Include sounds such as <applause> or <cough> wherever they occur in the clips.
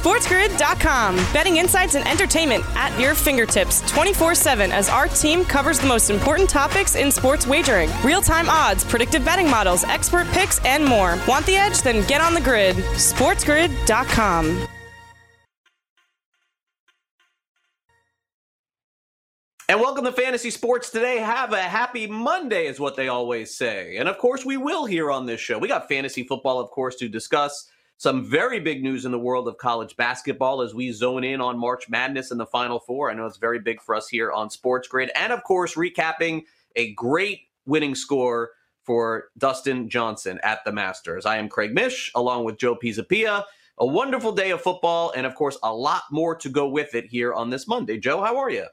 SportsGrid.com. Betting insights and entertainment at your fingertips 24 7 as our team covers the most important topics in sports wagering real time odds, predictive betting models, expert picks, and more. Want the edge? Then get on the grid. SportsGrid.com. And welcome to Fantasy Sports Today. Have a happy Monday, is what they always say. And of course, we will here on this show. We got fantasy football, of course, to discuss. Some very big news in the world of college basketball as we zone in on March Madness and the Final Four. I know it's very big for us here on Sports Grid. And of course, recapping a great winning score for Dustin Johnson at the Masters. I am Craig Mish along with Joe Pisapia. A wonderful day of football, and of course, a lot more to go with it here on this Monday. Joe, how are you?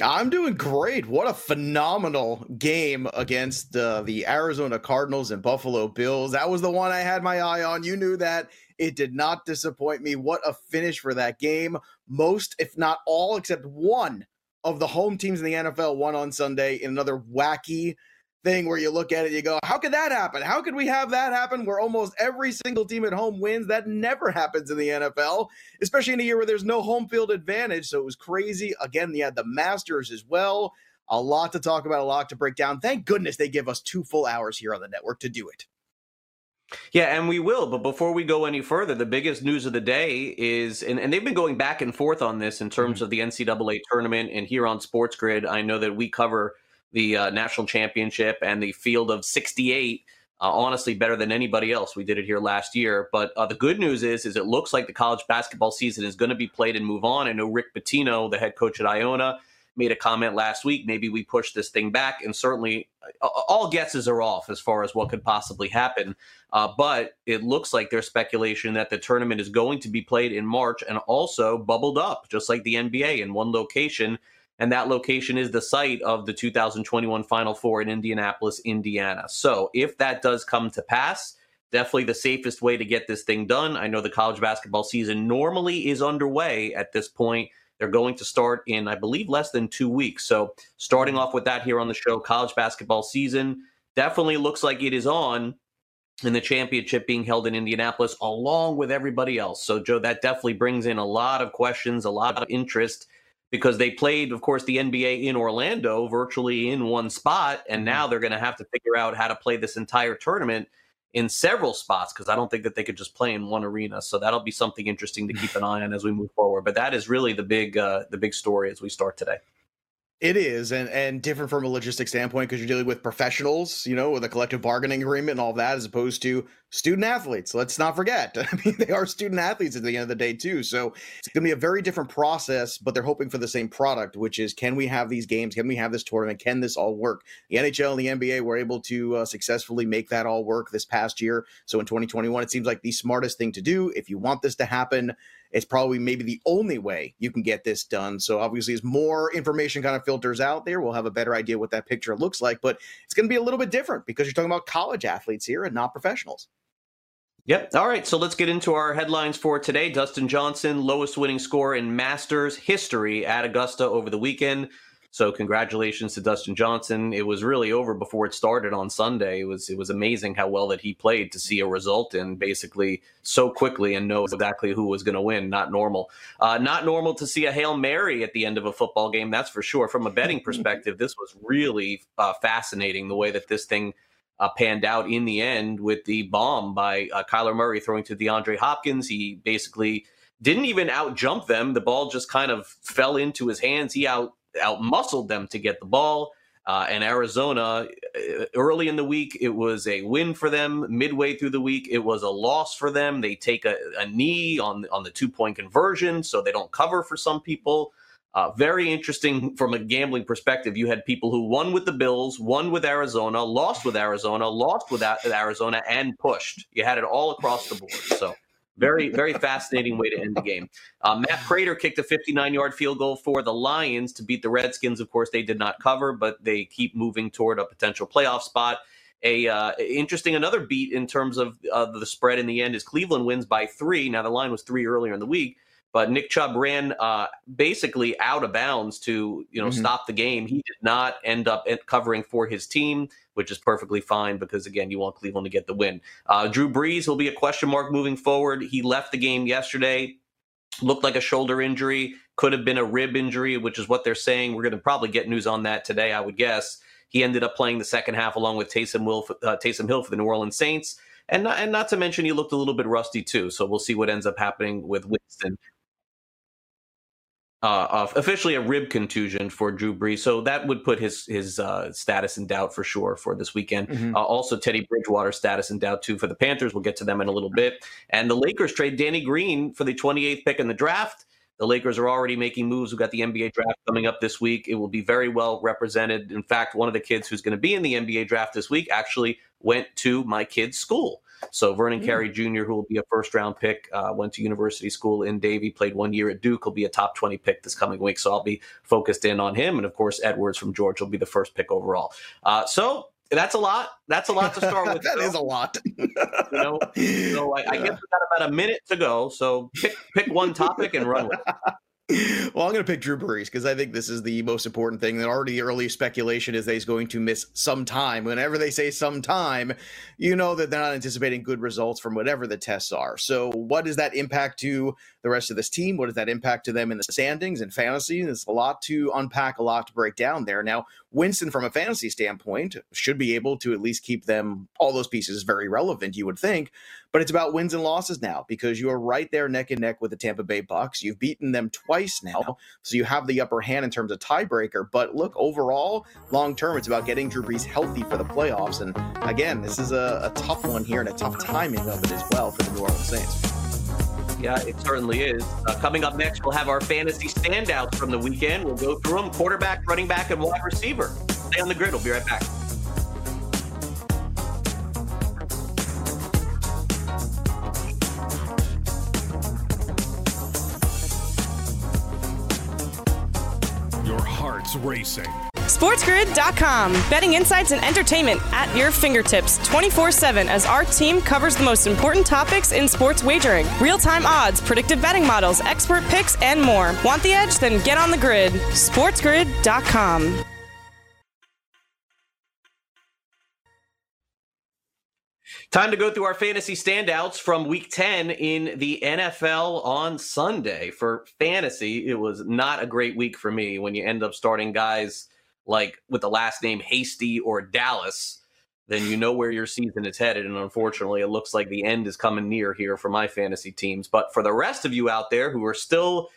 I'm doing great. What a phenomenal game against uh, the Arizona Cardinals and Buffalo Bills. That was the one I had my eye on. You knew that. It did not disappoint me. What a finish for that game. Most, if not all, except one of the home teams in the NFL won on Sunday in another wacky thing where you look at it, you go, how could that happen? How could we have that happen where almost every single team at home wins? That never happens in the NFL, especially in a year where there's no home field advantage. So it was crazy. Again, you had the Masters as well. A lot to talk about, a lot to break down. Thank goodness they give us two full hours here on the network to do it. Yeah, and we will. But before we go any further, the biggest news of the day is, and, and they've been going back and forth on this in terms mm-hmm. of the NCAA tournament. And here on Sports Grid, I know that we cover the uh, national championship and the field of 68 uh, honestly better than anybody else. We did it here last year. But uh, the good news is is it looks like the college basketball season is going to be played and move on. I know rick pitino the head coach at iona made a comment last week maybe we push this thing back. And certainly uh, all guesses are off as far as what could possibly happen. Uh, but it looks like there's speculation that the tournament is going to be played in march and also bubbled up just like the nba in one location and that location is the site of the 2021 Final Four in Indianapolis, Indiana. So if that does come to pass, definitely the safest way to get this thing done. I know the college basketball season normally is underway at this point. They're going to start in, I believe, less than two weeks. So starting off with that here on the show, college basketball season definitely looks like it is on. And the championship being held in Indianapolis along with everybody else. So, Joe, that definitely brings in a lot of questions, a lot of interest because they played, of course, the NBA in Orlando virtually in one spot. And now mm-hmm. they're going to have to figure out how to play this entire tournament in several spots because I don't think that they could just play in one arena. So that'll be something interesting to keep an eye on as we move forward. But that is really the big uh, the big story as we start today. It is, and and different from a logistic standpoint because you're dealing with professionals, you know, with a collective bargaining agreement and all that, as opposed to student athletes. Let's not forget. <laughs> I mean, they are student athletes at the end of the day too. So it's going to be a very different process, but they're hoping for the same product, which is can we have these games? Can we have this tournament? Can this all work? The NHL and the NBA were able to uh, successfully make that all work this past year. So in 2021, it seems like the smartest thing to do if you want this to happen it's probably maybe the only way you can get this done. So obviously, as more information kind of filters out there, we'll have a better idea what that picture looks like. But it's going to be a little bit different because you're talking about college athletes here and not professionals. Yep. All right. So let's get into our headlines for today. Dustin Johnson, lowest winning score in Masters history at Augusta over the weekend. So congratulations to Dustin Johnson. It was really over before it started on Sunday. It was it was amazing how well that he played to see a result in basically so quickly and know exactly who was going to win. Not normal. Uh, not normal to see a hail mary at the end of a football game. That's for sure. From a betting <laughs> perspective, this was really uh, fascinating the way that this thing. Uh, panned out in the end with the bomb by uh, Kyler Murray throwing to DeAndre Hopkins. He basically didn't even out jump them. The ball just kind of fell into his hands. He out outmuscled them to get the ball. Uh, and Arizona, uh, early in the week, it was a win for them. Midway through the week, it was a loss for them. They take a, a knee on on the two point conversion, so they don't cover for some people. Uh, very interesting from a gambling perspective. You had people who won with the Bills, won with Arizona, lost with Arizona, lost with Arizona, and pushed. You had it all across the board. So very, very fascinating way to end the game. Uh, Matt Prater kicked a 59 yard field goal for the Lions to beat the Redskins. Of course, they did not cover, but they keep moving toward a potential playoff spot. A uh, interesting another beat in terms of uh, the spread in the end is Cleveland wins by three. Now the line was three earlier in the week, but Nick Chubb ran uh, basically out of bounds to you know mm-hmm. stop the game. He did not end up covering for his team which is perfectly fine because again, you want Cleveland to get the win. Uh, Drew Brees will be a question mark moving forward. He left the game yesterday. looked like a shoulder injury, could have been a rib injury, which is what they're saying. We're going to probably get news on that today, I would guess. He ended up playing the second half along with Taysom, Will, uh, Taysom Hill for the New Orleans Saints. And not, and not to mention, he looked a little bit rusty too. So we'll see what ends up happening with Winston. Uh, officially a rib contusion for Drew Brees, so that would put his his uh, status in doubt for sure for this weekend. Mm-hmm. Uh, also, Teddy Bridgewater status in doubt too for the Panthers. We'll get to them in a little bit. And the Lakers trade Danny Green for the 28th pick in the draft. The Lakers are already making moves. We've got the NBA draft coming up this week. It will be very well represented. In fact, one of the kids who's going to be in the NBA draft this week actually went to my kid's school. So Vernon mm. Carey Jr., who will be a first round pick, uh, went to university school in Davie, played one year at Duke. He'll be a top 20 pick this coming week. So I'll be focused in on him. And of course, Edwards from Georgia will be the first pick overall. Uh, so that's a lot. That's a lot to start with. <laughs> that so. is a lot. you know, so I, I <laughs> guess we got about a minute to go. So pick pick one topic and run with it. Well, I'm going to pick Drew Brees because I think this is the most important thing. That already early speculation is that he's going to miss some time. Whenever they say some time, you know that they're not anticipating good results from whatever the tests are. So, what does that impact to the rest of this team? What does that impact to them in the standings and fantasy? There's a lot to unpack, a lot to break down there. Now, Winston, from a fantasy standpoint, should be able to at least keep them all those pieces very relevant, you would think. But it's about wins and losses now because you are right there neck and neck with the Tampa Bay Bucks. You've beaten them twice now, so you have the upper hand in terms of tiebreaker. But look, overall, long term, it's about getting Drew Brees healthy for the playoffs. And again, this is a, a tough one here and a tough timing of it as well for the New Orleans Saints. Yeah, it certainly is. Uh, coming up next, we'll have our fantasy standouts from the weekend. We'll go through them quarterback, running back, and wide receiver. Stay on the grid. We'll be right back. Your heart's racing. SportsGrid.com. Betting insights and entertainment at your fingertips 24 7 as our team covers the most important topics in sports wagering real time odds, predictive betting models, expert picks, and more. Want the edge? Then get on the grid. SportsGrid.com. Time to go through our fantasy standouts from week 10 in the NFL on Sunday. For fantasy, it was not a great week for me when you end up starting guys like with the last name Hasty or Dallas. Then you know where your season is headed. And unfortunately, it looks like the end is coming near here for my fantasy teams. But for the rest of you out there who are still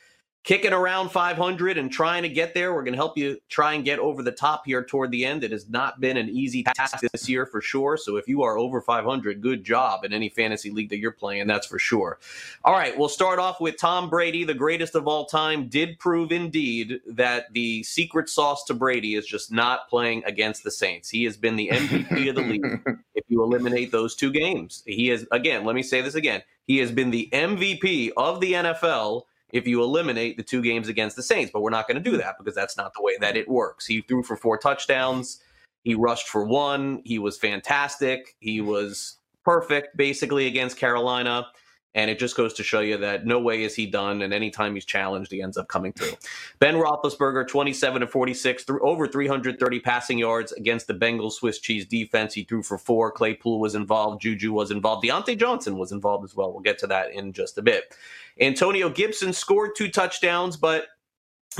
kicking around 500 and trying to get there. We're going to help you try and get over the top here toward the end. It has not been an easy task this year for sure. So if you are over 500, good job in any fantasy league that you're playing, that's for sure. All right, we'll start off with Tom Brady, the greatest of all time, did prove indeed that the secret sauce to Brady is just not playing against the Saints. He has been the MVP of the league <laughs> if you eliminate those two games. He is, again, let me say this again. He has been the MVP of the NFL if you eliminate the two games against the Saints. But we're not going to do that because that's not the way that it works. He threw for four touchdowns. He rushed for one. He was fantastic. He was perfect basically against Carolina. And it just goes to show you that no way is he done. And anytime he's challenged, he ends up coming through. Ben Roethlisberger, 27 to 46, threw over 330 passing yards against the Bengals Swiss cheese defense. He threw for four. Claypool was involved. Juju was involved. Diontae Johnson was involved as well. We'll get to that in just a bit. Antonio Gibson scored two touchdowns, but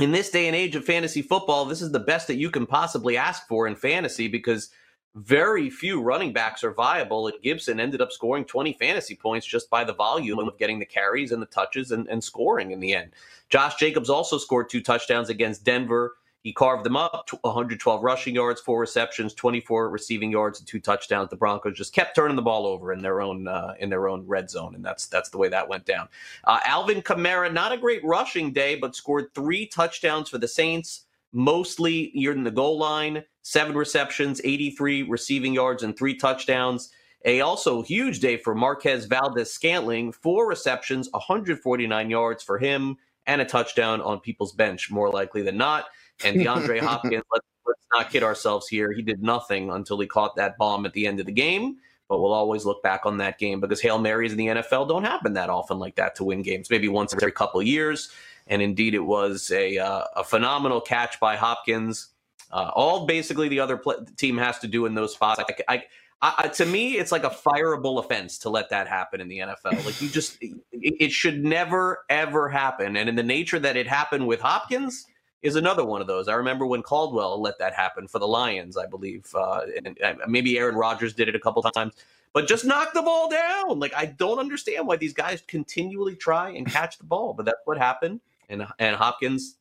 in this day and age of fantasy football, this is the best that you can possibly ask for in fantasy because very few running backs are viable. And Gibson ended up scoring 20 fantasy points just by the volume of getting the carries and the touches and, and scoring in the end. Josh Jacobs also scored two touchdowns against Denver. He carved them up 112 rushing yards, four receptions, 24 receiving yards, and two touchdowns. The Broncos just kept turning the ball over in their own uh, in their own red zone, and that's that's the way that went down. Uh, Alvin Kamara, not a great rushing day, but scored three touchdowns for the Saints, mostly near the goal line. Seven receptions, 83 receiving yards, and three touchdowns. A also huge day for Marquez Valdes Scantling, four receptions, 149 yards for him, and a touchdown on people's bench, more likely than not. And DeAndre <laughs> Hopkins, let's, let's not kid ourselves here. He did nothing until he caught that bomb at the end of the game. But we'll always look back on that game because Hail Marys in the NFL don't happen that often like that to win games. Maybe once every couple of years. And indeed, it was a, uh, a phenomenal catch by Hopkins. Uh, all basically the other team has to do in those spots. I, I, I, to me, it's like a fireable offense to let that happen in the NFL. Like you just, it, it, should never ever happen. And in the nature that it happened with Hopkins is another one of those. I remember when Caldwell let that happen for the Lions, I believe, uh, and maybe Aaron Rodgers did it a couple times. But just knock the ball down. Like I don't understand why these guys continually try and catch the ball, but that's what happened. And and Hopkins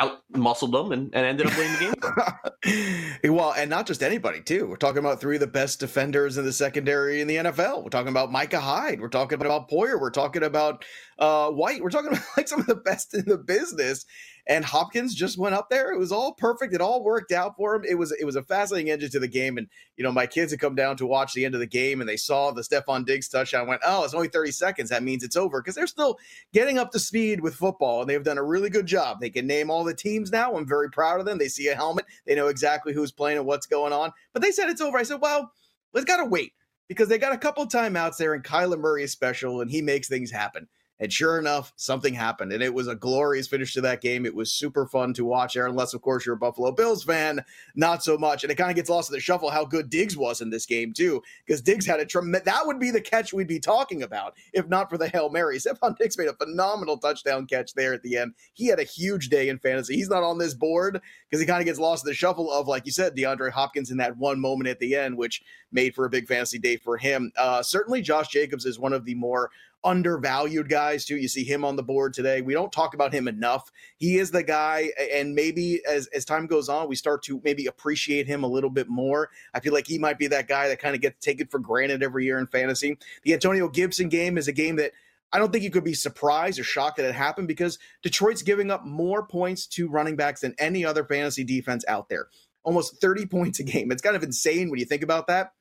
out muscled them and, and ended up winning the game. <laughs> well, and not just anybody too. We're talking about three of the best defenders in the secondary in the NFL. We're talking about Micah Hyde. We're talking about Poyer. We're talking about uh, White. We're talking about like some of the best in the business and Hopkins just went up there. It was all perfect. It all worked out for him. It was it was a fascinating ending to the game. And you know, my kids had come down to watch the end of the game, and they saw the Stefon Diggs touchdown. Went, oh, it's only thirty seconds. That means it's over because they're still getting up to speed with football, and they've done a really good job. They can name all the teams now. I'm very proud of them. They see a helmet. They know exactly who's playing and what's going on. But they said it's over. I said, well, let's gotta wait because they got a couple timeouts there, and Kyler Murray is special, and he makes things happen. And sure enough, something happened. And it was a glorious finish to that game. It was super fun to watch there, unless, of course, you're a Buffalo Bills fan, not so much. And it kind of gets lost in the shuffle how good Diggs was in this game, too, because Diggs had a tremendous, that would be the catch we'd be talking about if not for the Hail Mary. Stefon Diggs made a phenomenal touchdown catch there at the end. He had a huge day in fantasy. He's not on this board because he kind of gets lost in the shuffle of, like you said, DeAndre Hopkins in that one moment at the end, which made for a big fantasy day for him. Uh, certainly, Josh Jacobs is one of the more undervalued guys too. You see him on the board today. We don't talk about him enough. He is the guy, and maybe as as time goes on, we start to maybe appreciate him a little bit more. I feel like he might be that guy that kind of gets taken for granted every year in fantasy. The Antonio Gibson game is a game that I don't think you could be surprised or shocked that it happened because Detroit's giving up more points to running backs than any other fantasy defense out there. Almost 30 <laughs> points a game. It's kind of insane when you think about that.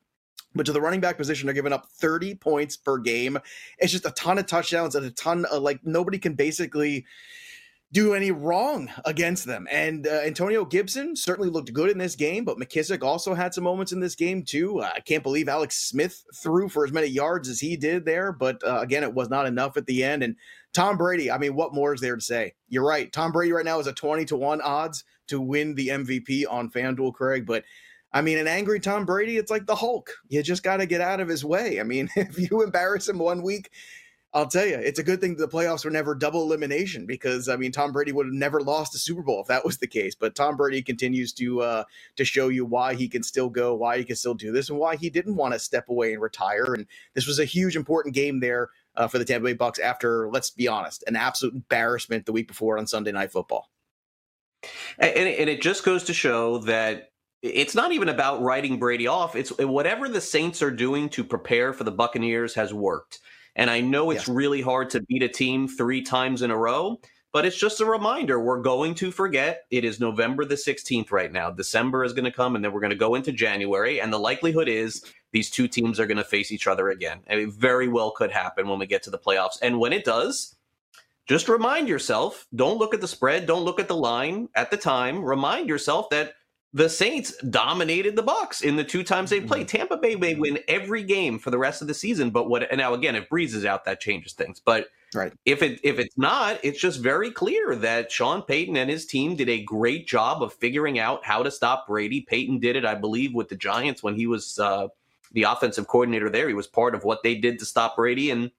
But to the running back position, they're giving up 30 points per game. It's just a ton of touchdowns and a ton of like nobody can basically do any wrong against them. And uh, Antonio Gibson certainly looked good in this game, but McKissic also had some moments in this game too. Uh, I can't believe Alex Smith threw for as many yards as he did there, but uh, again, it was not enough at the end. And Tom Brady, I mean, what more is there to say? You're right. Tom Brady right now is a 20 to 1 odds to win the MVP on FanDuel, Craig, but I mean, an angry Tom Brady, it's like the Hulk. You just got to get out of his way. I mean, <laughs> if you embarrass him one week, I'll tell you, it's a good thing the playoffs were never double elimination because I mean, Tom Brady would have never lost a Super Bowl if that was the case. But Tom Brady continues to uh, to show you why he can still go, why he can still do this, and why he didn't want to step away and retire. And this was a huge, important game there uh, for the Tampa Bay Bucks after, let's be honest, an absolute embarrassment the week before on Sunday Night Football. And, and it just goes to show that it's not even about writing Brady off. It's whatever the Saints are doing to prepare for the Buccaneers has worked. And I know it's yeah. really hard to beat a team three times in a row, but it's just a reminder we're going to forget. It is November the 16th right now. December is going to come, and then we're going to go into January. And the likelihood is these two teams are going to face each other again. And it very well could happen when we get to the playoffs. And when it does, just remind yourself don't look at the spread, don't look at the line at the time. Remind yourself that the Saints dominated the Bucks in the two times they played. Mm-hmm. Tampa Bay may win every game for the rest of the season, but what? And now again, if Brees is out, that changes things. But right, if it if it's not, it's just very clear that Sean Payton and his team did a great job of figuring out how to stop Brady. Payton did it, I believe, with the Giants when he was uh, the offensive coordinator there. He was part of what they did to stop Brady, and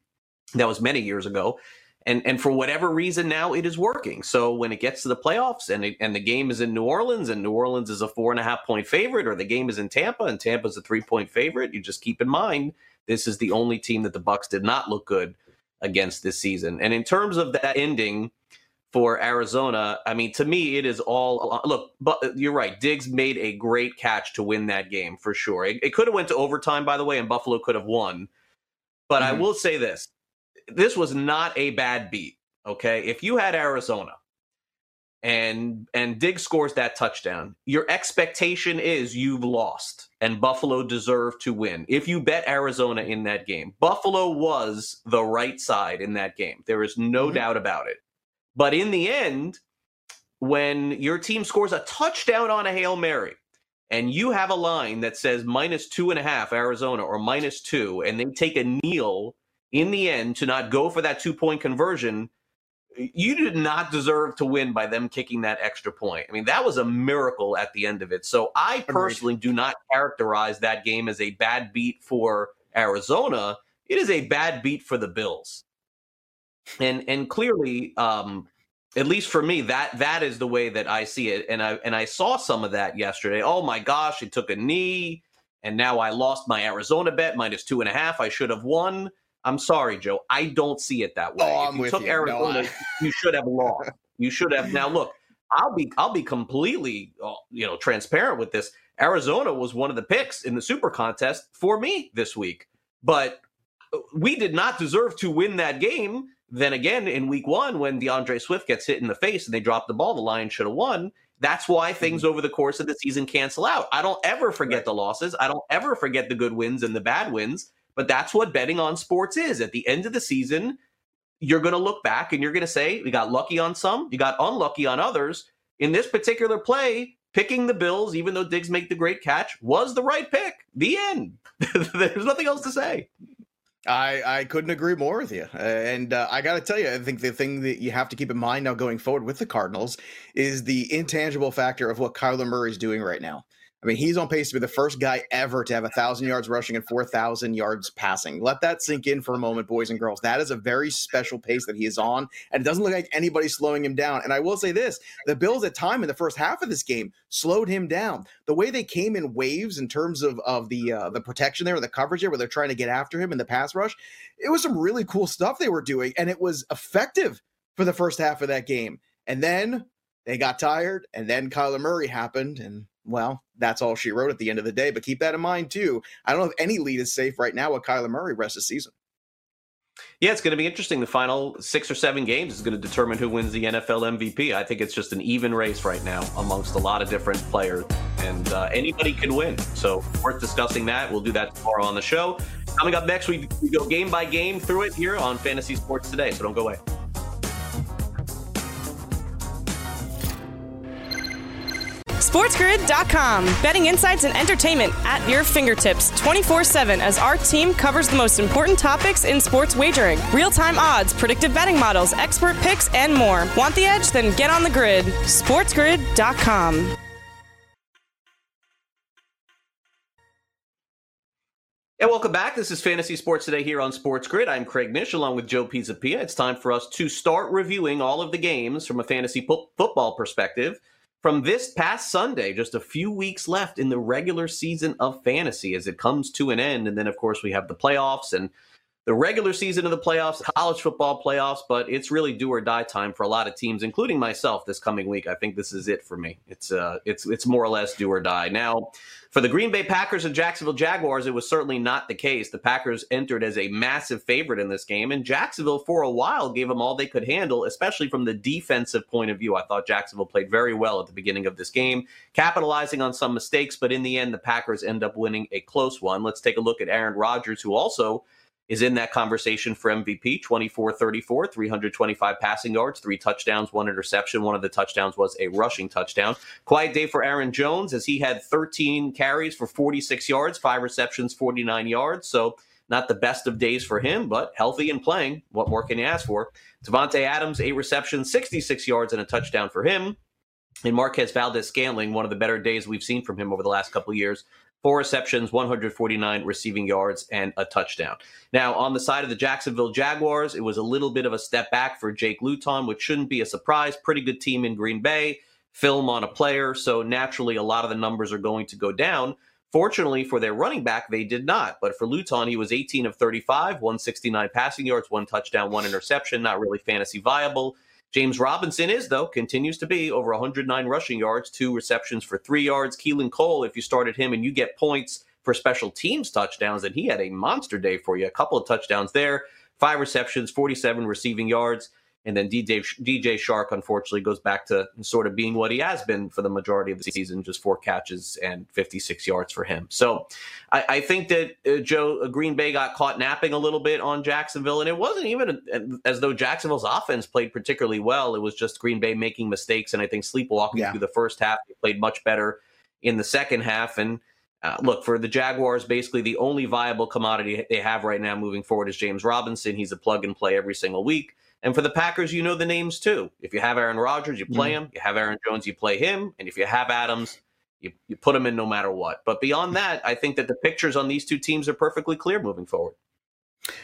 that was many years ago and and for whatever reason now it is working. So when it gets to the playoffs and it, and the game is in New Orleans and New Orleans is a four and a half point favorite, or the game is in Tampa and Tampa is a three point favorite, you just keep in mind this is the only team that the Bucks did not look good against this season. And in terms of that ending for Arizona, I mean to me it is all look. But you're right, Diggs made a great catch to win that game for sure. It, it could have went to overtime by the way, and Buffalo could have won. But mm-hmm. I will say this this was not a bad beat. Okay, if you had Arizona and and Diggs scores that touchdown, your expectation is you've lost and Buffalo deserved to win. If you bet Arizona in that game, Buffalo was the right side in that game. There is no mm-hmm. doubt about it. But in the end, when your team scores a touchdown on a Hail Mary, and you have a line that says minus two and a half Arizona or minus two, and they take a kneel in the end to not go for that two point conversion, you did not deserve to win by them kicking that extra point. I mean, that was a miracle at the end of it. So I personally do not characterize that game as a bad beat for Arizona. It is a bad beat for the Bills. And and clearly, um, at least for me, that that is the way that I see it. And I and I saw some of that yesterday. Oh my gosh, it took a knee, and now I lost my Arizona bet minus two and a half. I should have won. I'm sorry, Joe. I don't see it that way. Oh, I'm if you with took you. Arizona, no, I... you should have lost. You should have. Now look, I'll be I'll be completely uh, you know transparent with this. Arizona was one of the picks in the Super Contest for me this week, but uh, we did not deserve to win that game. Then again, in Week One, when D'Andre Swift gets hit in the face and they drop the ball, the Lions should have won. That's why things mm-hmm. over the course of the season cancel out. I don't ever forget the losses. I don't ever forget the good wins and the bad wins. But that's what betting on sports is. At the end of the season, you're going to look back and you're going to say, we got lucky on some, you got unlucky on others. In this particular play, picking the Bills, even though Diggs made the great catch, was the right pick. The end. <laughs> There's nothing else to say. I, I couldn't agree more with you. Uh, and uh, I got to tell you, I think the thing that you have to keep in mind now going forward with the Cardinals is the intangible factor of what Kyler Murray is doing right now. I mean, he's on pace to be the first guy ever to have a thousand yards rushing and four thousand yards passing. Let that sink in for a moment, boys and girls. That is a very special pace that he is on, and it doesn't look like anybody's slowing him down. And I will say this: the Bills at time in the first half of this game slowed him down. The way they came in waves in terms of of the uh, the protection there, the coverage there, where they're trying to get after him in the pass rush, it was some really cool stuff they were doing, and it was effective for the first half of that game. And then they got tired, and then Kyler Murray happened, and well, that's all she wrote at the end of the day. But keep that in mind too. I don't know if any lead is safe right now with Kyler Murray rest of the season. Yeah, it's going to be interesting. The final six or seven games is going to determine who wins the NFL MVP. I think it's just an even race right now amongst a lot of different players, and uh, anybody can win. So, worth discussing that. We'll do that tomorrow on the show. Coming up next, we, we go game by game through it here on Fantasy Sports Today. So, don't go away. SportsGrid.com. Betting insights and entertainment at your fingertips 24 7 as our team covers the most important topics in sports wagering real time odds, predictive betting models, expert picks, and more. Want the edge? Then get on the grid. SportsGrid.com. And welcome back. This is Fantasy Sports Today here on Sports Grid. I'm Craig Mish along with Joe Pisapia. It's time for us to start reviewing all of the games from a fantasy po- football perspective from this past Sunday, just a few weeks left in the regular season of fantasy as it comes to an end. And then, of course, we have the playoffs and the regular season of the playoffs, college football playoffs, but it's really do or die time for a lot of teams, including myself this coming week. I think this is it for me. It's uh it's it's more or less do or die. Now, for the Green Bay Packers and Jacksonville Jaguars, it was certainly not the case. The Packers entered as a massive favorite in this game, and Jacksonville for a while gave them all they could handle, especially from the defensive point of view. I thought Jacksonville played very well at the beginning of this game, capitalizing on some mistakes, but in the end, the Packers end up winning a close one. Let's take a look at Aaron Rodgers, who also is in that conversation for MVP 24 34, 325 passing yards, three touchdowns, one interception. One of the touchdowns was a rushing touchdown. Quiet day for Aaron Jones as he had 13 carries for 46 yards, five receptions, 49 yards. So, not the best of days for him, but healthy and playing. What more can you ask for? Davante Adams, eight receptions, 66 yards, and a touchdown for him. And Marquez Valdes-Scantling, one of the better days we've seen from him over the last couple years, four receptions, 149 receiving yards, and a touchdown. Now, on the side of the Jacksonville Jaguars, it was a little bit of a step back for Jake Luton, which shouldn't be a surprise. Pretty good team in Green Bay, film on a player, so naturally a lot of the numbers are going to go down. Fortunately for their running back, they did not. But for Luton, he was 18 of 35, 169 passing yards, one touchdown, one interception, not really fantasy viable. James Robinson is, though, continues to be over 109 rushing yards, two receptions for three yards. Keelan Cole, if you started him and you get points for special teams touchdowns, and he had a monster day for you. A couple of touchdowns there, five receptions, 47 receiving yards. And then DJ, DJ Chark, unfortunately, goes back to sort of being what he has been for the majority of the season just four catches and 56 yards for him. So I, I think that uh, Joe uh, Green Bay got caught napping a little bit on Jacksonville. And it wasn't even as though Jacksonville's offense played particularly well. It was just Green Bay making mistakes. And I think sleepwalking yeah. through the first half, they played much better in the second half. And uh, look, for the Jaguars, basically the only viable commodity they have right now moving forward is James Robinson. He's a plug and play every single week. And for the Packers, you know the names too. If you have Aaron Rodgers, you play mm-hmm. him. You have Aaron Jones, you play him. And if you have Adams, you, you put him in no matter what. But beyond that, I think that the pictures on these two teams are perfectly clear moving forward.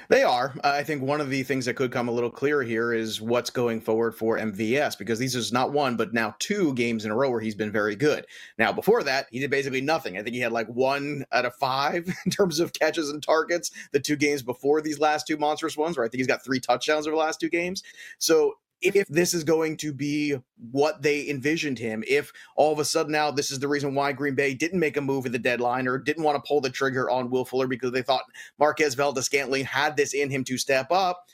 They are. Uh, I think one of the things that could come a little clearer here is what's going forward for MVS because these is not one, but now two games in a row where he's been very good. Now, before that, he did basically nothing. I think he had like one out of five <laughs> in terms of catches and targets the two games before these last two monstrous ones, where I think he's got three touchdowns over the last two games. So if this is going to be what they envisioned him, if all of a sudden now this is the reason why Green Bay didn't make a move at the deadline or didn't want to pull the trigger on Will Fuller because they thought Marquez Valdes-Scantling had this in him to step up,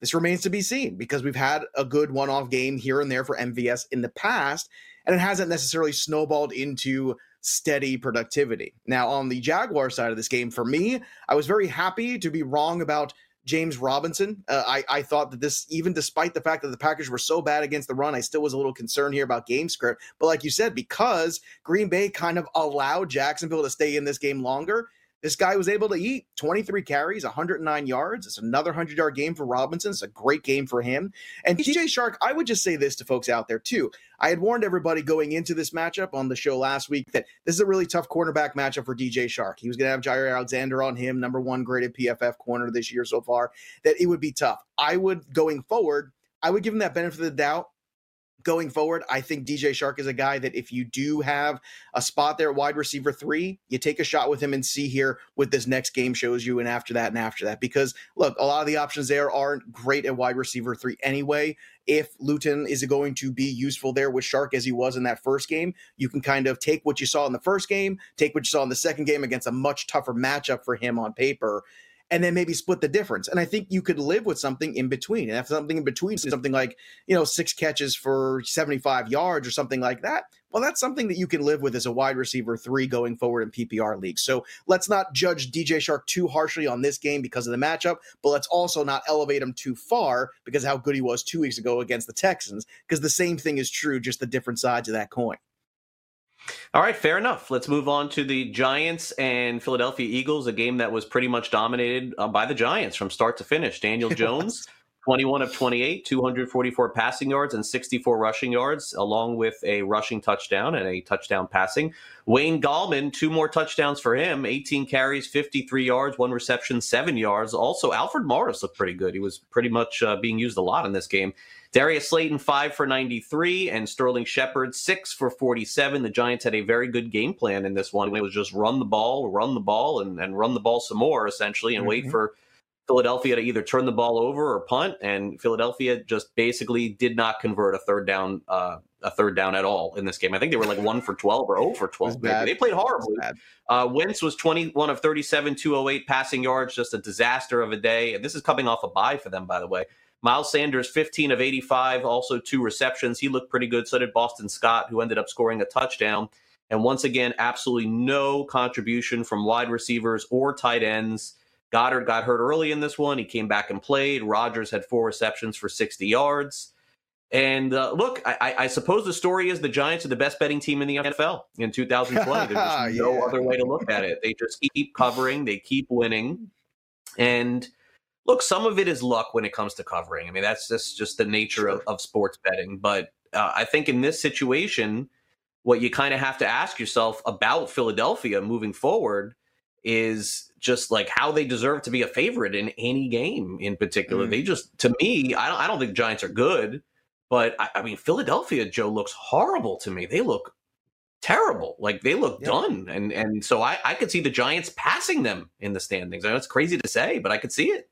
this remains to be seen because we've had a good one-off game here and there for MVS in the past, and it hasn't necessarily snowballed into steady productivity. Now, on the Jaguar side of this game, for me, I was very happy to be wrong about James Robinson. Uh, I, I thought that this, even despite the fact that the Packers were so bad against the run, I still was a little concerned here about game script. But like you said, because Green Bay kind of allowed Jacksonville to stay in this game longer, this guy was able to eat 23 carries, 109 yards. It's another 100 yard game for Robinson. It's a great game for him. And DJ Chark, I would just say this to folks out there too. I had warned everybody going into this matchup on the show last week that this is a really tough cornerback matchup for DJ Chark. He was going to have Jaire Alexander on him, number one graded PFF corner this year so far, that it would be tough. I would, going forward, I would give him that benefit of the doubt going forward, I think DJ Chark is a guy that if you do have a spot there wide receiver three, you take a shot with him and see here what this next game shows you, and after that, and after that. Because look, a lot of the options there aren't great at wide receiver three anyway. If Luton is going to be useful there with Chark as he was in that first game, you can kind of take what you saw in the first game, take what you saw in the second game against a much tougher matchup for him on paper, and then maybe split the difference. And I think you could live with something in between. And if something in between is something like, you know, six catches for 75 yards or something like that, well, that's something that you can live with as a wide receiver three going forward in PPR leagues. So let's not judge DJ Chark too harshly on this game because of the matchup, but let's also not elevate him too far because how good he was two weeks ago against the Texans, because the same thing is true, just the different sides of that coin. All right, fair enough. Let's move on to the Giants and Philadelphia Eagles, a game that was pretty much dominated uh, by the Giants from start to finish. Daniel <laughs> Jones, 21 of 28, 244 passing yards and 64 rushing yards, along with a rushing touchdown and a touchdown passing. Wayne Gallman, two more touchdowns for him, 18 carries, 53 yards, one reception, seven yards. Also, Alfred Morris looked pretty good. He was pretty much uh, being used a lot in this game. Darius Slayton, five for 93, and Sterling Shepard, six for 47. The Giants had a very good game plan in this one. It was just run the ball, run the ball, and, and run the ball some more, essentially, and mm-hmm. wait for Philadelphia to either turn the ball over or punt. And Philadelphia just basically did not convert a third down. Uh, a third down at all in this game. I think they were like one for 12 or 0 for <laughs> 12. They played horribly. Uh, Wentz was 21 of 37, 208 passing yards, just a disaster of a day. And this is coming off a bye for them, by the way. Miles Sanders, 15 of 85, also two receptions. He looked pretty good. So did Boston Scott, who ended up scoring a touchdown. And once again, absolutely no contribution from wide receivers or tight ends. Goedert got hurt early in this one. He came back and played. Rodgers had four receptions for 60 yards. And uh, look, I, I, suppose the story is the Giants are the best betting team in the NFL in 2020. There's <laughs> no yeah. other way to look at it. They just keep covering, they keep winning. And – look, some of it is luck when it comes to covering. I mean, that's just just the nature sure. of, of sports betting. But uh, I think in this situation, what you kind of have to ask yourself about Philadelphia moving forward is just like how they deserve to be a favorite in any game in particular. Mm. They just, to me, I don't, I don't think Giants are good, but I, I, mean, Philadelphia, Joe, looks horrible to me. They look terrible. Like they look yeah. done. And and so I, I could see the Giants passing them in the standings. I know it's crazy to say, but I could see it.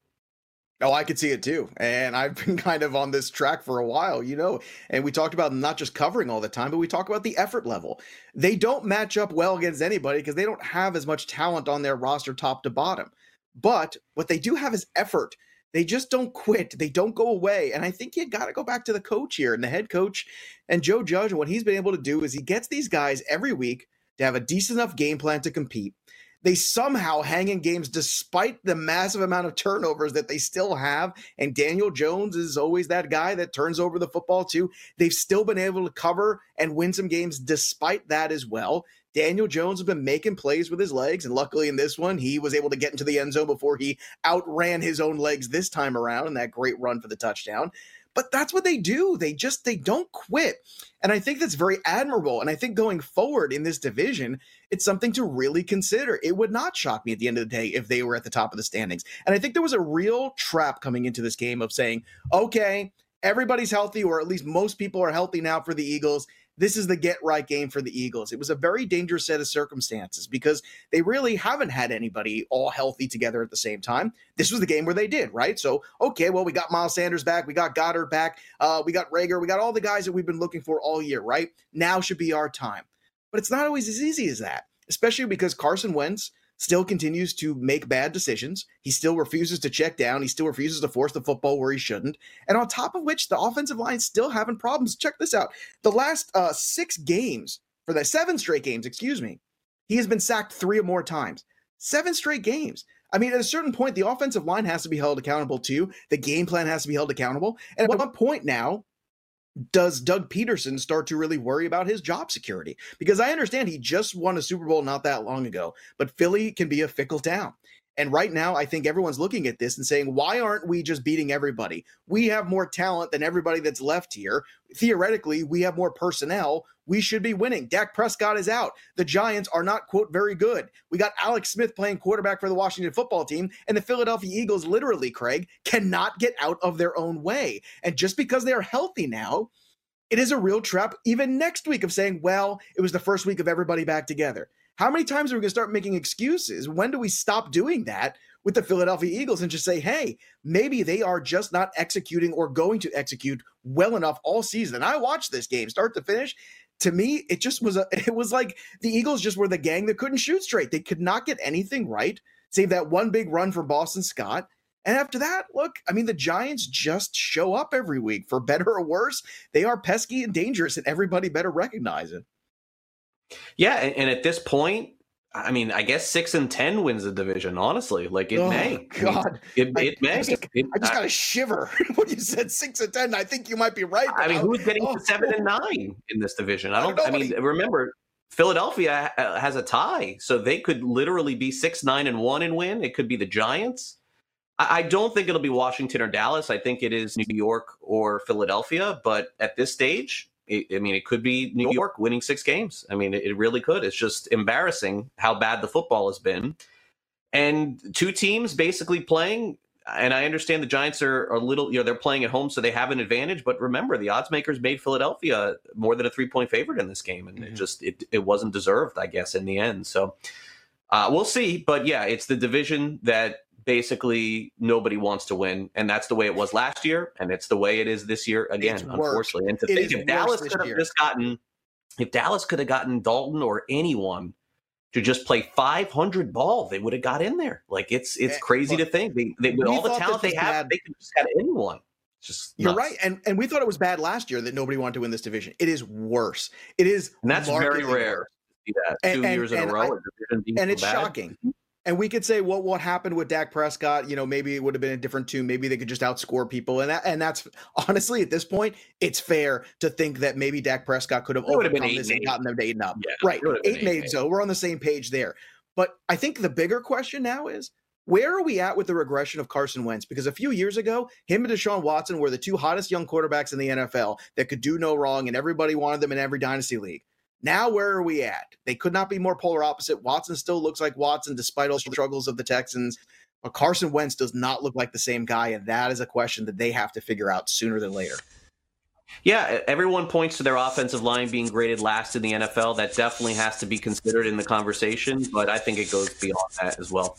Oh, I could see it too. And I've been <laughs> kind of on this track for a while, you know. And we talked about not just covering all the time, but we talk about the effort level. They don't match up well against anybody because they don't have as much talent on their roster top to bottom. But what they do have is effort. They just don't quit. They don't go away. And I think you got to go back to the coach here and the head coach and Joe Judge. And what he's been able to do is he gets these guys every week to have a decent enough game plan to compete they somehow hang in games despite the massive amount of turnovers that they still have. And Daniel Jones is always that guy that turns over the football too. They've still been able to cover and win some games despite that as well. Daniel Jones has been making plays with his legs. And luckily in this one, he was able to get into the end zone before he outran his own legs this time around in that great run for the touchdown. But that's what they do. They just they don't quit. And I think that's very admirable. And I think going forward in this division, it's something to really consider. It would not shock me at the end of the day if they were at the top of the standings. And I think there was a real trap coming into this game of saying, okay, everybody's healthy, or at least most people are healthy now for the Eagles this is the get right game for the Eagles. It was a very dangerous set of circumstances because they really haven't had anybody all healthy together at the same time. This was the game where they did, right? So, okay, well, we got Miles Sanders back, we got Goedert back, uh, we got Reagor, we got all the guys that we've been looking for all year, right? Now should be our time. But it's not always as easy as that, especially because Carson Wentz still continues to make bad decisions. He still refuses to check down. He still refuses to force the football where he shouldn't. And on top of which, the offensive line still having problems. Check this out. The last uh, six games, for the seven straight games, excuse me, he has been sacked three or more times. Seven straight games. I mean, at a certain point, the offensive line has to be held accountable too. The game plan has to be held accountable. And at one point now, does Doug Pederson start to really worry about his job security? Because I understand he just won a Super Bowl not that long ago, but Philly can be a fickle town. And right now, I think everyone's looking at this and saying, why aren't we just beating everybody? We have more talent than everybody that's left here. Theoretically, we have more personnel. We should be winning. Dak Prescott is out. The Giants are not, quote, very good. We got Alex Smith playing quarterback for the Washington football team, and the Philadelphia Eagles, literally, Craig, cannot get out of their own way. And just because they are healthy now, it is a real trap even next week of saying, well, it was the first week of everybody back together. How many times are we going to start making excuses? When do we stop doing that with the Philadelphia Eagles and just say, hey, maybe they are just not executing or going to execute well enough all season? I watched this game start to finish. To me, it just was a, <laughs> it was like the Eagles just were the gang that couldn't shoot straight. They could not get anything right, save that one big run for Boston Scott. And after that, look, I mean, the Giants just show up every week for <laughs> better or worse. They are pesky and dangerous, and everybody better recognize it. Yeah, and, at this point, I mean, I guess six and ten wins the division. Honestly, like it oh, may. God, it, it I, may. I just, it, I just got a shiver <laughs> when you said six and ten. I think you might be right. I mean, who's getting oh, to seven and nine in this division? I don't. I, don't I mean, remember, Philadelphia uh, has a tie, so they could literally be six, nine, and one and win. It could be the Giants. I don't think it'll be Washington or Dallas. I think it is New York or Philadelphia. But at this stage, I mean, it could be New York winning six games. I mean, it really could. It's just embarrassing how bad the football has been. And two teams basically playing. And I understand the Giants are a little, you know, they're playing at home, so they have an advantage. But remember, the odds makers made Philadelphia more than a three point favorite in this game, and mm-hmm. it just it it wasn't deserved, I guess, in the end. So uh, we'll see. But yeah, it's the division that basically nobody wants to win, and that's the way it was last year, and it's the way it is this year again, it's unfortunately. And to it think if Dallas could have just gotten, if Dallas could have gotten Dalton or anyone to just play 500 ball, they would have got in there. Like it's it's eh, crazy to think they, they with all the talent they have, bad. they could just have anyone. Just you're right, and and we thought it was bad last year that nobody wanted to win this division. It is worse. It is, and that's very rare. That two and, years and, in a row, I, and it's bad. shocking. And we could say what well, what happened with Dak Prescott. You know, maybe it would have been a different tune. Maybe they could just outscore people, and that, and that's <laughs> honestly at this point, it's fair to think that maybe Dak Prescott could have overcome this and gotten them to eight and up. Yeah, right, eight eight. So we're on the same page there. But I think the bigger question now is where are we at with the regression of Carson Wentz? Because a few years ago, him and Deshaun Watson were the two hottest young quarterbacks in the NFL that could do no wrong, and everybody wanted them in every dynasty league. Now, where are we at? They could not be more polar opposite. Watson still looks like Watson despite all the struggles of the Texans. But Carson Wentz does not look like the same guy. And that is a question that they have to figure out sooner than later. Yeah, everyone points to their offensive line being graded last in the NFL. That definitely has to be considered in the conversation, but I think it goes beyond that as well.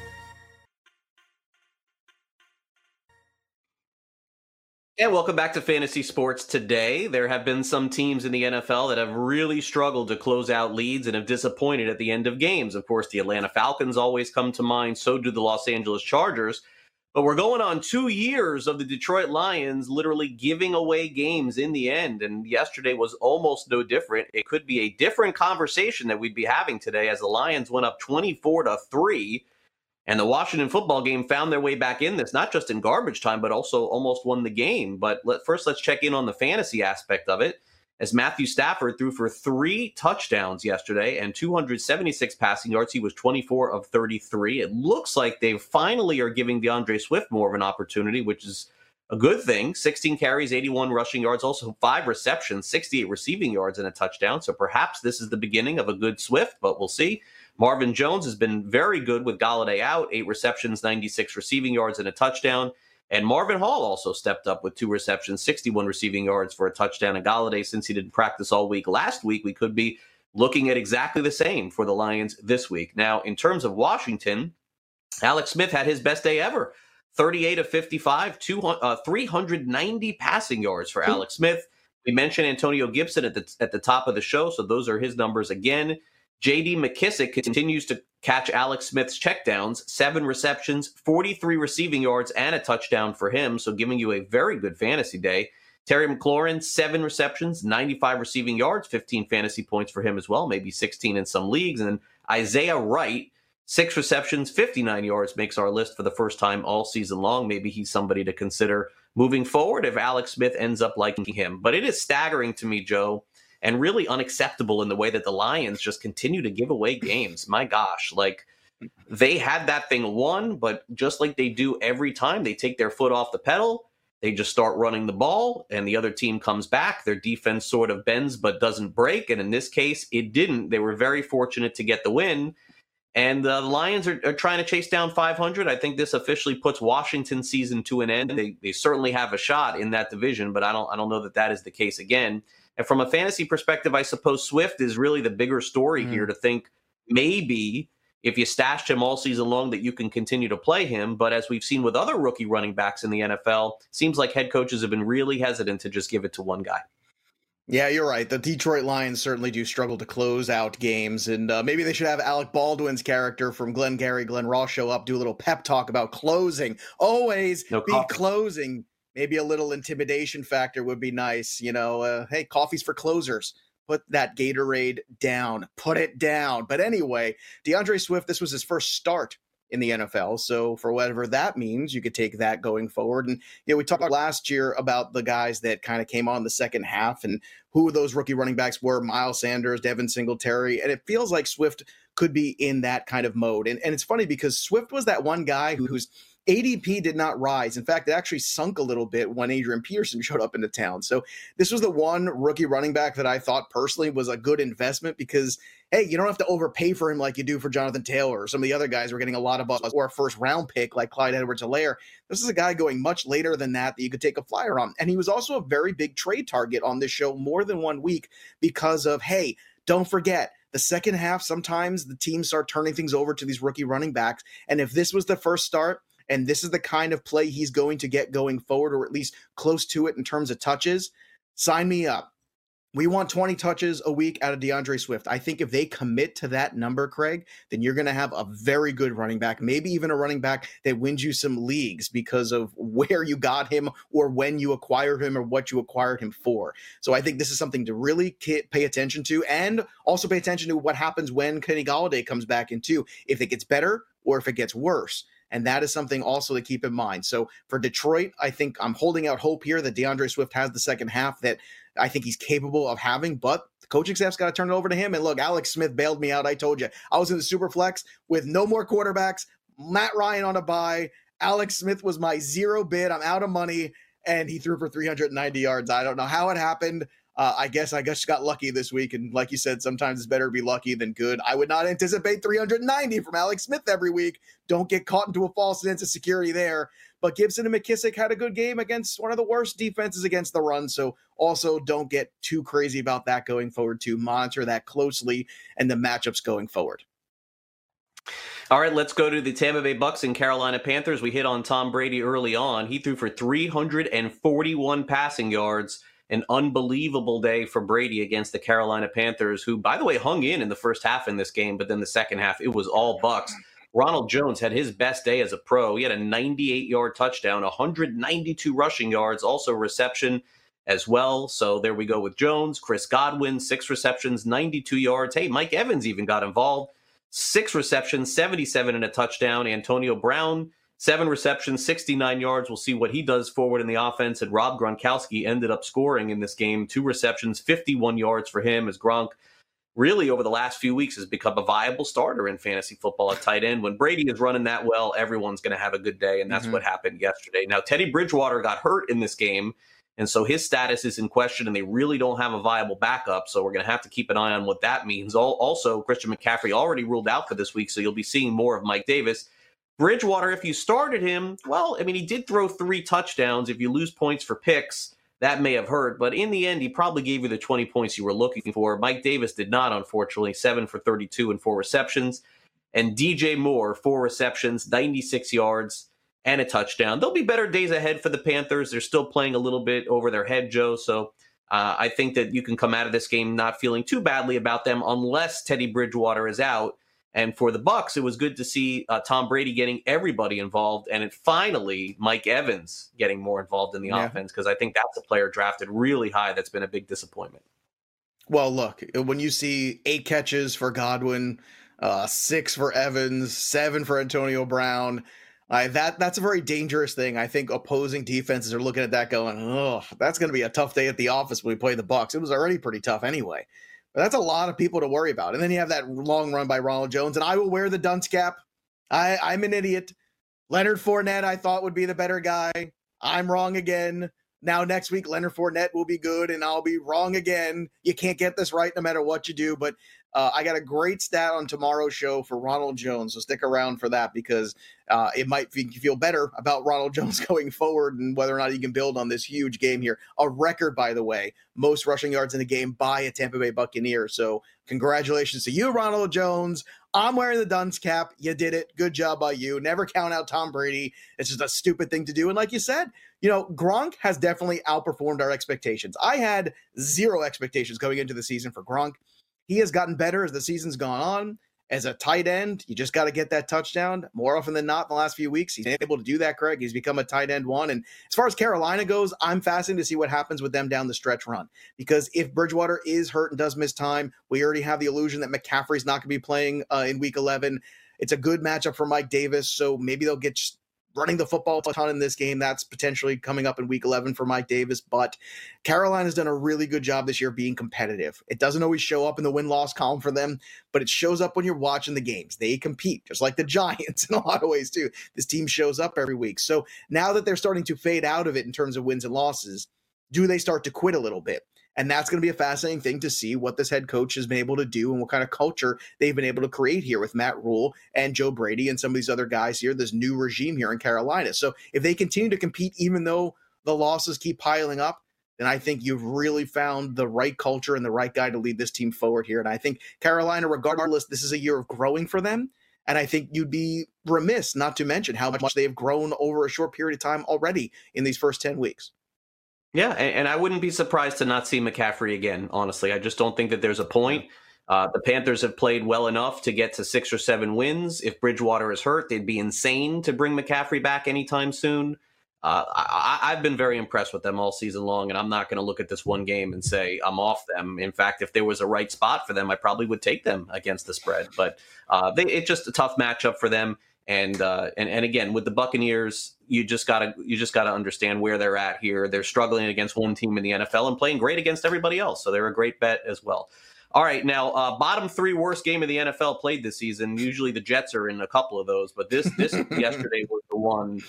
And welcome back to Fantasy Sports today. There have been some teams in the NFL that have really struggled to close out leads and have disappointed at the end of games. Of course, the Atlanta Falcons always come to mind. So do the Los Angeles Chargers. But we're going on two years of the Detroit Lions literally giving away games in the end. And yesterday was almost no different. It could be a different conversation that we'd be having today as the Lions went up 24 to 3. And the Washington football game found their way back in this, not just in garbage time, but also almost won the game. But let, first, let's check in on the fantasy aspect of it as Matthew Stafford threw for three touchdowns yesterday and 276 passing yards. He was 24 of 33. It looks like they finally are giving D'Andre Swift more of an opportunity, which is a good thing. 16 carries, 81 rushing yards, also five receptions, 68 receiving yards, and a touchdown. So perhaps this is the beginning of a good Swift, but we'll see. Marvin Jones has been very good with Golladay out, eight receptions, 96 receiving yards, and a touchdown. And Marvin Hall also stepped up with two receptions, 61 receiving yards for a touchdown. And Golladay, since he didn't practice all week last week, we could be looking at exactly the same for the Lions this week. Now, in terms of Washington, Alex Smith had his best day ever 38 of 55, uh, 390 passing yards for Alex Smith. We mentioned Antonio Gibson at the at the top of the show, so those are his numbers again. J.D. McKissic continues to catch Alex Smith's checkdowns, seven receptions, 43 receiving yards, and a touchdown for him. So giving you a very good fantasy day. Terry McLaurin, seven receptions, 95 receiving yards, 15 fantasy points for him as well, maybe 16 in some leagues. And Isaiah Wright, six receptions, 59 yards, makes our list for the first time all season long. Maybe he's somebody to consider moving forward if Alex Smith ends up liking him. But it is staggering to me, Joe, and really unacceptable in the way that the Lions just continue to give away games. My gosh, like they had that thing won, but just like they do every time, they take their foot off the pedal. They just start running the ball, and the other team comes back. Their defense sort of bends but doesn't break. And in this case, it didn't. They were very fortunate to get the win. And the Lions are, are, trying to chase down 500. I think this officially puts Washington season to an end. They, they certainly have a shot in that division, but I don't I don't know that that is the case again. And from a fantasy perspective, I suppose Swift is really the bigger story mm. here to think maybe if you stashed him all season long that you can continue to play him. But as we've seen with other rookie running backs in the NFL, seems like head coaches have been really hesitant to just give it to one guy. Yeah, you're right. The Detroit Lions certainly do struggle to close out games, and uh, maybe they should have Alec Baldwin's character from Glengarry Glen Ross show up, do a little pep talk about closing. Always no be closing maybe a little intimidation factor would be nice. You know, uh, hey, coffee's for closers. Put that Gatorade down. Put it down. But anyway, D'Andre Swift, this was his first start in the NFL. So for whatever that means, you could take that going forward. And you know, we talked last year about the guys that kind of came on the second half and who those rookie running backs were: Miles Sanders, Devin Singletary, and it feels like Swift could be in that kind of mode. And and it's funny because Swift was that one guy who, who's ADP did not rise. In fact, it actually sunk a little bit when Adrian Peterson <laughs> showed up into town. So this was the one rookie running back that I thought personally was a good investment because hey, you don't have to overpay for him like you do for Jonathan Taylor or some of the other guys. We're getting a lot of us or a first round pick like Clyde Edwards-Helaire. This is a guy going much later than that that you could take a flyer on. And he was also a very big trade target on this show more than one week because of, hey, don't forget, the second half, sometimes the teams start turning things over to these rookie running backs. And if this was the first start, and this is the kind of play he's going to get going forward, or at least close to it in terms of touches, sign me up. We want 20 touches a week out of D'Andre Swift. I think if they commit to that number, Craig, then you're going to have a very good running back, maybe even a running back that wins you some leagues because of <laughs> where you got him or when you acquired him or what you acquired him for. So I think this is something to really pay attention to and also pay attention to what happens when Kenny Golladay comes back in too. If it gets better or if it gets worse. And that is something also to keep in mind. So for Detroit, I think I'm holding out hope here that D'Andre Swift has the second half that I think he's capable of having, but the coaching staff's got to turn it over to him. And look, Alex Smith bailed me out. I told you I was in the super flex with no more quarterbacks, Matt Ryan on a bye. Alex Smith was my zero bid. I'm out of money. And he threw for 390 yards. I don't know how it happened. Uh, I guess I just got lucky this week, and like you said, sometimes it's better to be lucky than good. I would not anticipate 390 from Alex Smith every week. Don't get caught into a false sense of security there. But Gibson and McKissic had a good game against one of the worst defenses against the run. So also don't get too crazy about that going forward. To monitor that closely and the matchups going forward. All right, let's go to the Tampa Bay Bucks and Carolina Panthers. We hit on Tom Brady early on. He threw for 341 passing yards an unbelievable day for Brady against the Carolina Panthers, who, by the way, hung in in the first half in this game, but then the second half, it was all Bucks. Ronald Jones had his best day as a pro. He had a 98 yard touchdown, 192 rushing yards, also reception as well. So there we go with Jones. Chris Godwin, six receptions, 92 yards. Hey, Mike Evans even got involved. Six receptions, 77 and a touchdown. Antonio Brown, seven receptions, 69 yards. We'll see what he does forward in the offense. And Rob Gronkowski ended up scoring in this game, two receptions, 51 yards for him as Gronk really over the last few weeks has become a viable starter in fantasy football at tight end. When Brady is running that well, everyone's going to have a good day, and that's mm-hmm. what happened yesterday. Now, Teddy Bridgewater got hurt in this game, and so his status is in question, and they really don't have a viable backup. So we're going to have to keep an eye on what that means. Also, Christian McCaffrey already ruled out for this week, so you'll be seeing more of Mike Davis. Bridgewater, if you started him, well, I mean, he did throw three touchdowns. If you lose points for picks, that may have hurt. But in the end, he probably gave you the 20 points you were looking for. Mike Davis did not, unfortunately, seven for 32 and four receptions. And DJ Moore, four receptions, 96 yards, and a touchdown. There'll be better days ahead for the Panthers. They're still playing a little bit over their head, Joe. So uh, I think that you can come out of this game not feeling too badly about them unless Teddy Bridgewater is out. And for the Bucks, it was good to see uh, Tom Brady getting everybody involved, and it finally Mike Evans getting more involved in the yeah. offense because I think that's a player drafted really high. That's been a big disappointment. Well, look when you see eight catches for Godwin, uh, six for Evans, seven for Antonio Brown. Uh, that that's a very dangerous thing. I think opposing defenses are looking at that going, "Oh, that's going to be a tough day at the office when we play the Bucks." It was already pretty tough anyway. But that's a lot of people to worry about. And then you have that long run by Ronald Jones, and I will wear the dunce cap. I, I'm an idiot. Leonard Fournette, I thought would be the better guy. I'm wrong again. Now next week, Leonard Fournette will be good, and I'll be wrong again. You can't get this right no matter what you do. But uh, I got a great stat on tomorrow's show for Ronald Jones, so stick around for that because uh, it might feel better about Ronald <laughs> Jones going forward and whether or not he can build on this huge game here. A record, by the way, most rushing yards in a game by a Tampa Bay Buccaneer. So congratulations to you, Ronald Jones. I'm wearing the dunce cap. You did it. Good job by you. Never count out Tom Brady. It's just a stupid thing to do. And like you said, you know, Gronk has definitely outperformed our expectations. I had zero expectations going into the season for Gronk. He has gotten better as the season's gone on. As a tight end, you just got to get that touchdown more often than not in the last few weeks. He's able to do that, Craig. He's become a tight end one. And as far as Carolina goes, I'm fascinated to see what happens with them down the stretch run. Because if Bridgewater is hurt and does miss time, we already have the illusion that McCaffrey's not going to be playing uh, in week 11. It's a good matchup for Mike Davis. So maybe they'll get running the football a ton in this game. That's potentially coming up in week 11 for Mike Davis. But Carolina's done a really good job this year being competitive. It doesn't always show up in the win loss column for them, but it shows up when you're watching the games. They compete, just like the <laughs> Giants in a lot of ways, too. This team shows up every week. So now that they're starting to fade out of it in terms of wins and losses, do they start to quit a little bit? And that's going to be a fascinating thing to see what this head coach has been able to do and what kind of culture they've been able to create here with Matt Rhule and Joe Brady and some of these other guys here, this new regime here in Carolina. So if they continue to compete, even though the losses keep piling up, then I think you've really found the right culture and the right guy to lead this team forward here. And I think Carolina, regardless, this is a year of growing for them. And I think you'd be remiss not to mention how much they have grown over a short period of time already in these first 10 weeks. Yeah, and, and, I wouldn't be surprised to not see McCaffrey again. Honestly, I just don't think that there's a point. Uh, the Panthers have played well enough to get to six or seven wins. If Bridgewater is hurt, they'd be insane to bring McCaffrey back anytime soon. Uh, I, have been very impressed with them all season long, and I'm not going to look at this one game and say I'm off them. In fact, if there was a right spot for them, I probably would take them against the spread. But uh, they, it's just a tough matchup for them. And uh, and and again with the Buccaneers, you just gotta you just gotta understand where they're at here. They're struggling against one team in the NFL and playing great against everybody else, so they're a great bet as well. All right, now uh, bottom three worst game of the NFL played this season. Usually the Jets are in a couple of those, but this this <laughs> yesterday was the one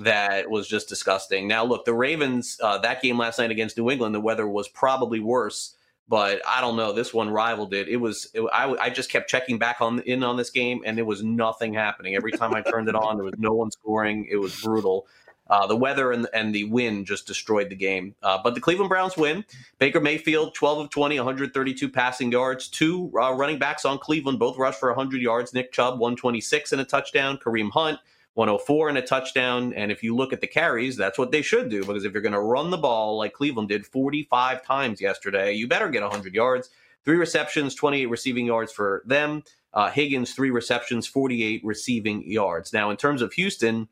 that was just disgusting. Now look, the Ravens uh, that game last night against New England, the weather was probably worse but I don't know. This one rivaled it. It was. It, I, I just kept checking back on in on this game, and there was nothing happening. Every time I turned it on, there was no one scoring. It was brutal. Uh, the weather and, and the wind just destroyed the game. Uh, but the Cleveland Browns win. Baker Mayfield, 12 of 20, 132 passing yards. Two uh, running backs on Cleveland, both rushed for 100 yards. Nick Chubb, 126 and a touchdown. Kareem Hunt, 104 and a touchdown. And if you look at the carries, that's what they should do because if you're going to run the ball like Cleveland did 45 times yesterday, you better get 100 yards. Three receptions, 28 receiving yards for them. Uh, Higgins, three receptions, 48 receiving yards. Now, in terms of Houston,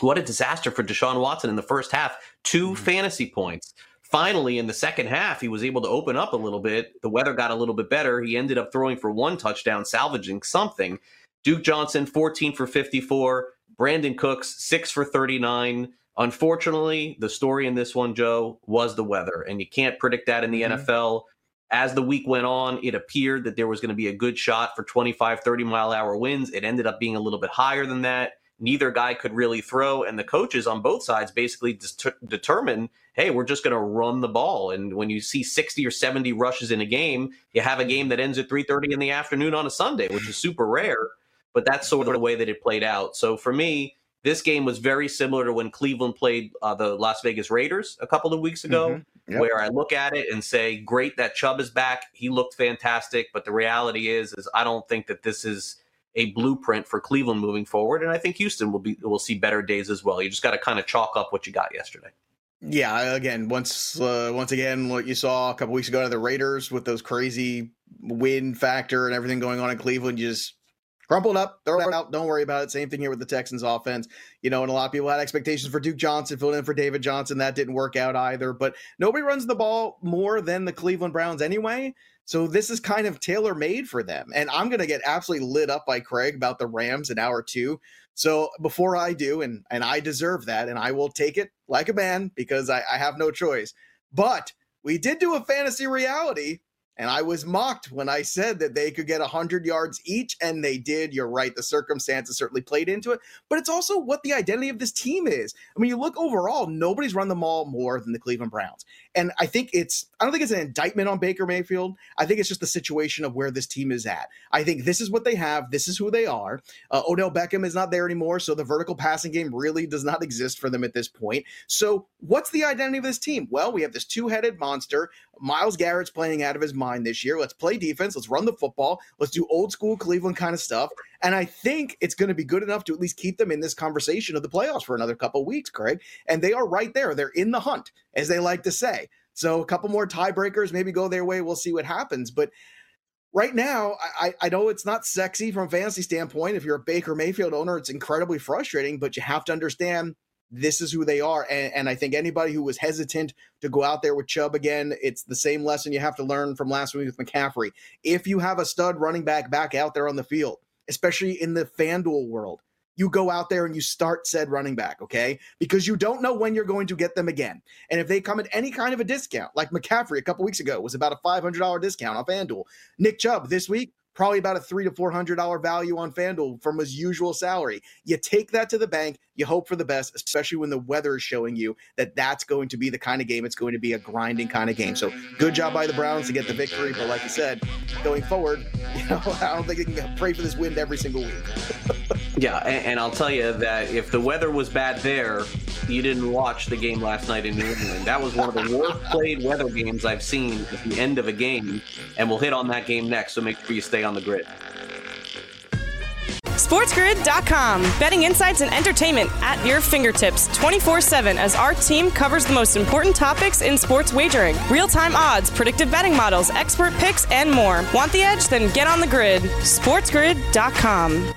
what a disaster for Deshaun Watson in the first half. 2 mm-hmm. fantasy points. Finally, in the second half, he was able to open up a little bit. The weather got a little bit better. He ended up throwing for one touchdown, salvaging something. Duke Johnson, 14 for 54. Brandin Cooks, 6 for 39. Unfortunately, the story in this one, Joe, was the weather, and you can't predict that in the mm-hmm. NFL. As the week went on, it appeared that there was going to be a good shot for 25, 30 mile hour winds. It ended up being a little bit higher than that. Neither guy could really throw, and the coaches on both sides basically det- determined hey, we're just going to run the ball. And when you see 60 or 70 rushes in a game, you have a game that ends at 3:30 in the afternoon on a Sunday, which is super rare. But that's sort of the way that it played out. So for me, this game was very similar to when Cleveland played uh, the Las Vegas Raiders a couple of weeks ago, mm-hmm. yep. where I look at it and say, "Great that Chubb is back. He looked fantastic." But the reality is, is I don't think that this is a blueprint for Cleveland moving forward, and I think Houston will be will see better days as well. You just got to kind of chalk up what you got yesterday. Yeah, again, once uh, once again, what you saw a couple weeks ago to the Raiders with those crazy win factor and everything going on in Cleveland, you just crumpled up, throw it out. Don't worry about it. Same thing here with the Texans offense. You know, and a lot of people had expectations for Duke Johnson filling in for David Johnson. That didn't work out either. But nobody runs the ball more than the Cleveland Browns anyway. So this is kind of tailor made for them. And I'm going to get absolutely lit up by Craig about the Rams in hour two. So before I do, and and I deserve that, and I will take it like a man because I, I have no choice. But we did do a fantasy reality and I was mocked when I said that they could get 100 yards each, and they did. You're right. The circumstances certainly played into it, but it's also what the identity of this team is. I mean, you look overall, nobody's run the ball more than the Cleveland Browns. And I think it's, I don't think it's an indictment on Baker Mayfield. I think it's just the situation of where this team is at. I think this is what they have. This is who they are. Uh, Odell Beckham is not there anymore. So the vertical passing game really does not <laughs> exist for them at this point. So what's the identity of this team? Well, we have this two headed monster. Myles Garrett's playing out of his mind this year. Let's play defense. Let's run the football. Let's do old school Cleveland kind of stuff. And I think it's going to be good enough to at least keep them in this conversation of the playoffs for another couple weeks, Craig. And they are right there. They're in the hunt, as they like to say. So a couple more tiebreakers, maybe go their way. We'll see what happens. But right now, I, I know it's not sexy from a fantasy standpoint. If you're a Baker Mayfield owner, it's incredibly frustrating, but you have to understand this is who they are. And, and, I think anybody who was hesitant to go out there with Chubb again, it's the same lesson you have to learn from last week with McCaffrey. If you have a stud running back back out there on the field, especially in the FanDuel world, you go out there and you start said running back, okay? Because you don't know when you're going to get them again. And if they come at any kind of a discount, like McCaffrey a couple weeks ago was about a $500 discount on FanDuel. Nick Chubb this week, probably about a three to four hundred dollar value on FanDuel from his usual salary. You take that to the bank. You hope for the best, especially when the weather is showing you that that's going to be the kind of game. It's going to be a grinding kind of game. So good job by the Browns to get the victory. But like I said, going forward, <laughs> you know, I don't think they can pray for this wind every single week. <laughs> yeah, and, and I'll tell you that if the weather was bad there, you didn't watch the game last night in New England. That was one of the worst played weather games I've seen at the end of a game, and we'll hit on that game next. So make sure you stay on the grid. SportsGrid.com. Betting insights and entertainment at your fingertips 24 7 as our team covers the most important topics in sports wagering real time odds, predictive betting models, expert picks, and more. Want the edge? Then get on the grid. SportsGrid.com.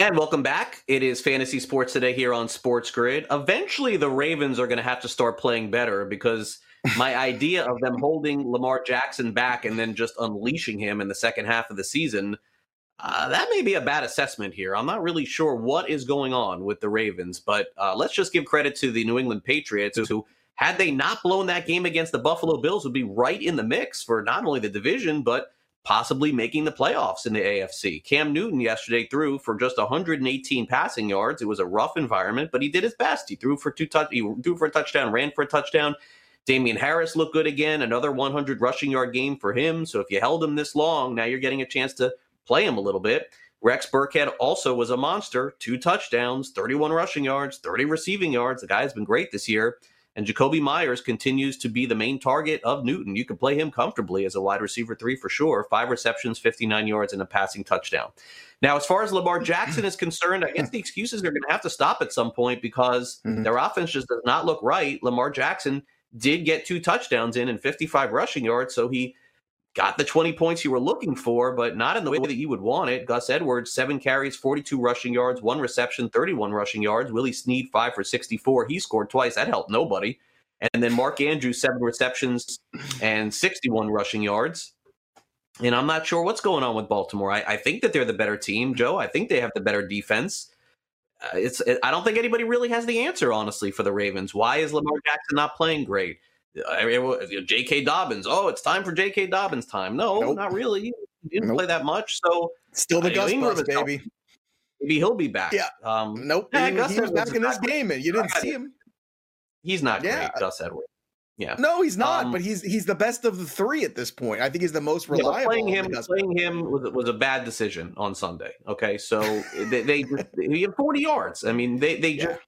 And welcome back. It is Fantasy Sports Today here on Sports Grid. Eventually, the Ravens are going to have to start playing better because my <laughs> idea of them holding Lamar Jackson back and then just unleashing him in the second half of the season, uh, that may be a bad assessment here. I'm not really sure what is going on with the Ravens, but uh, let's just give credit to the New England Patriots who, had they not blown that game against the Buffalo Bills, would be right in the mix for not only the division, but possibly making the playoffs in the AFC. Cam Newton yesterday threw for just 118 passing yards. It was a rough environment, but he did his best. He threw for two touch he threw for a touchdown, ran for a touchdown. Damien Harris looked good again, another 100 rushing yard game for him. So if you held him this long, now you're getting a chance to play him a little bit. Rex Burkhead also was a monster, two touchdowns, 31 rushing yards, 30 receiving yards. The guy's been great this year. And Jakobi Myers continues to be the main target of Newton. You can play him comfortably as a wide receiver three for sure. Five receptions, 59 yards, and a passing touchdown. Now, as far as Lamar Jackson is concerned, I guess the excuses are going to have to stop at some point because mm-hmm. their offense just does not look right. Lamar Jackson did get two touchdowns in and 55 rushing yards. So he got the 20 points you were looking for, but not in the way that you would want it. Gus Edwards, seven carries, 42 rushing yards, one reception, 31 rushing yards. Willie Snead, five for 64. He scored twice. That helped nobody. And then Mark Andrews, seven receptions and 61 rushing yards. And I'm not sure what's going on with Baltimore. I, I think that they're the better team, Joe. I think they have the better defense. Uh, it's. It, I don't think anybody really has the answer, honestly, for the Ravens. Why is Lamar Jackson not playing great? Uh, J.K. Dobbins. Oh, it's time for J.K. Dobbins time. No, nope. not really. He didn't nope. play that much. So still the Gus bus, baby. Maybe he'll be back. Yeah. Um, nope. Yeah, he, he was back in this game, and you didn't see him. He's not yeah. great, Gus Edwards. Yeah. No, he's not. Um, but he's he's the best of the three at this point. I think he's the most reliable. Yeah, playing him, playing him was, was a bad decision on Sunday. Okay, so they, they he had forty yards. I mean, they they yeah. just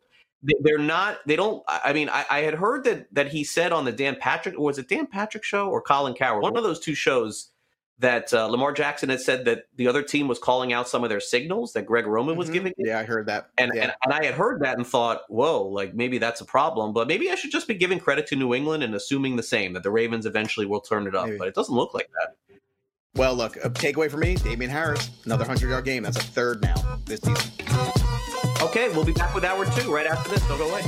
they're not they don't i mean I, I, had heard that that he said on the dan patrick or was it dan patrick show or colin cowherd one of those two shows that uh, lamar jackson had said that the other team was calling out some of their signals that greg roman was mm-hmm. giving yeah i heard that and, yeah. and, and i had heard that and thought whoa like maybe that's a problem but maybe i should just be giving credit to new england and assuming the same that the ravens eventually will turn it up maybe. but it doesn't look like that well look a takeaway for me damien harris another 100 yard game that's a third now this season Okay, we'll be back with hour two right after this. Don't go away.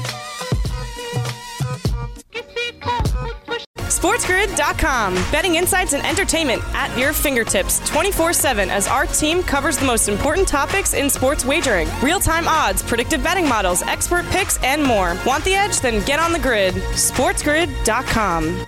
SportsGrid.com. Betting insights and entertainment at your fingertips 24 7 as our team covers the most important topics in sports wagering real time odds, predictive betting models, expert picks, and more. Want the edge? Then get on the grid. SportsGrid.com.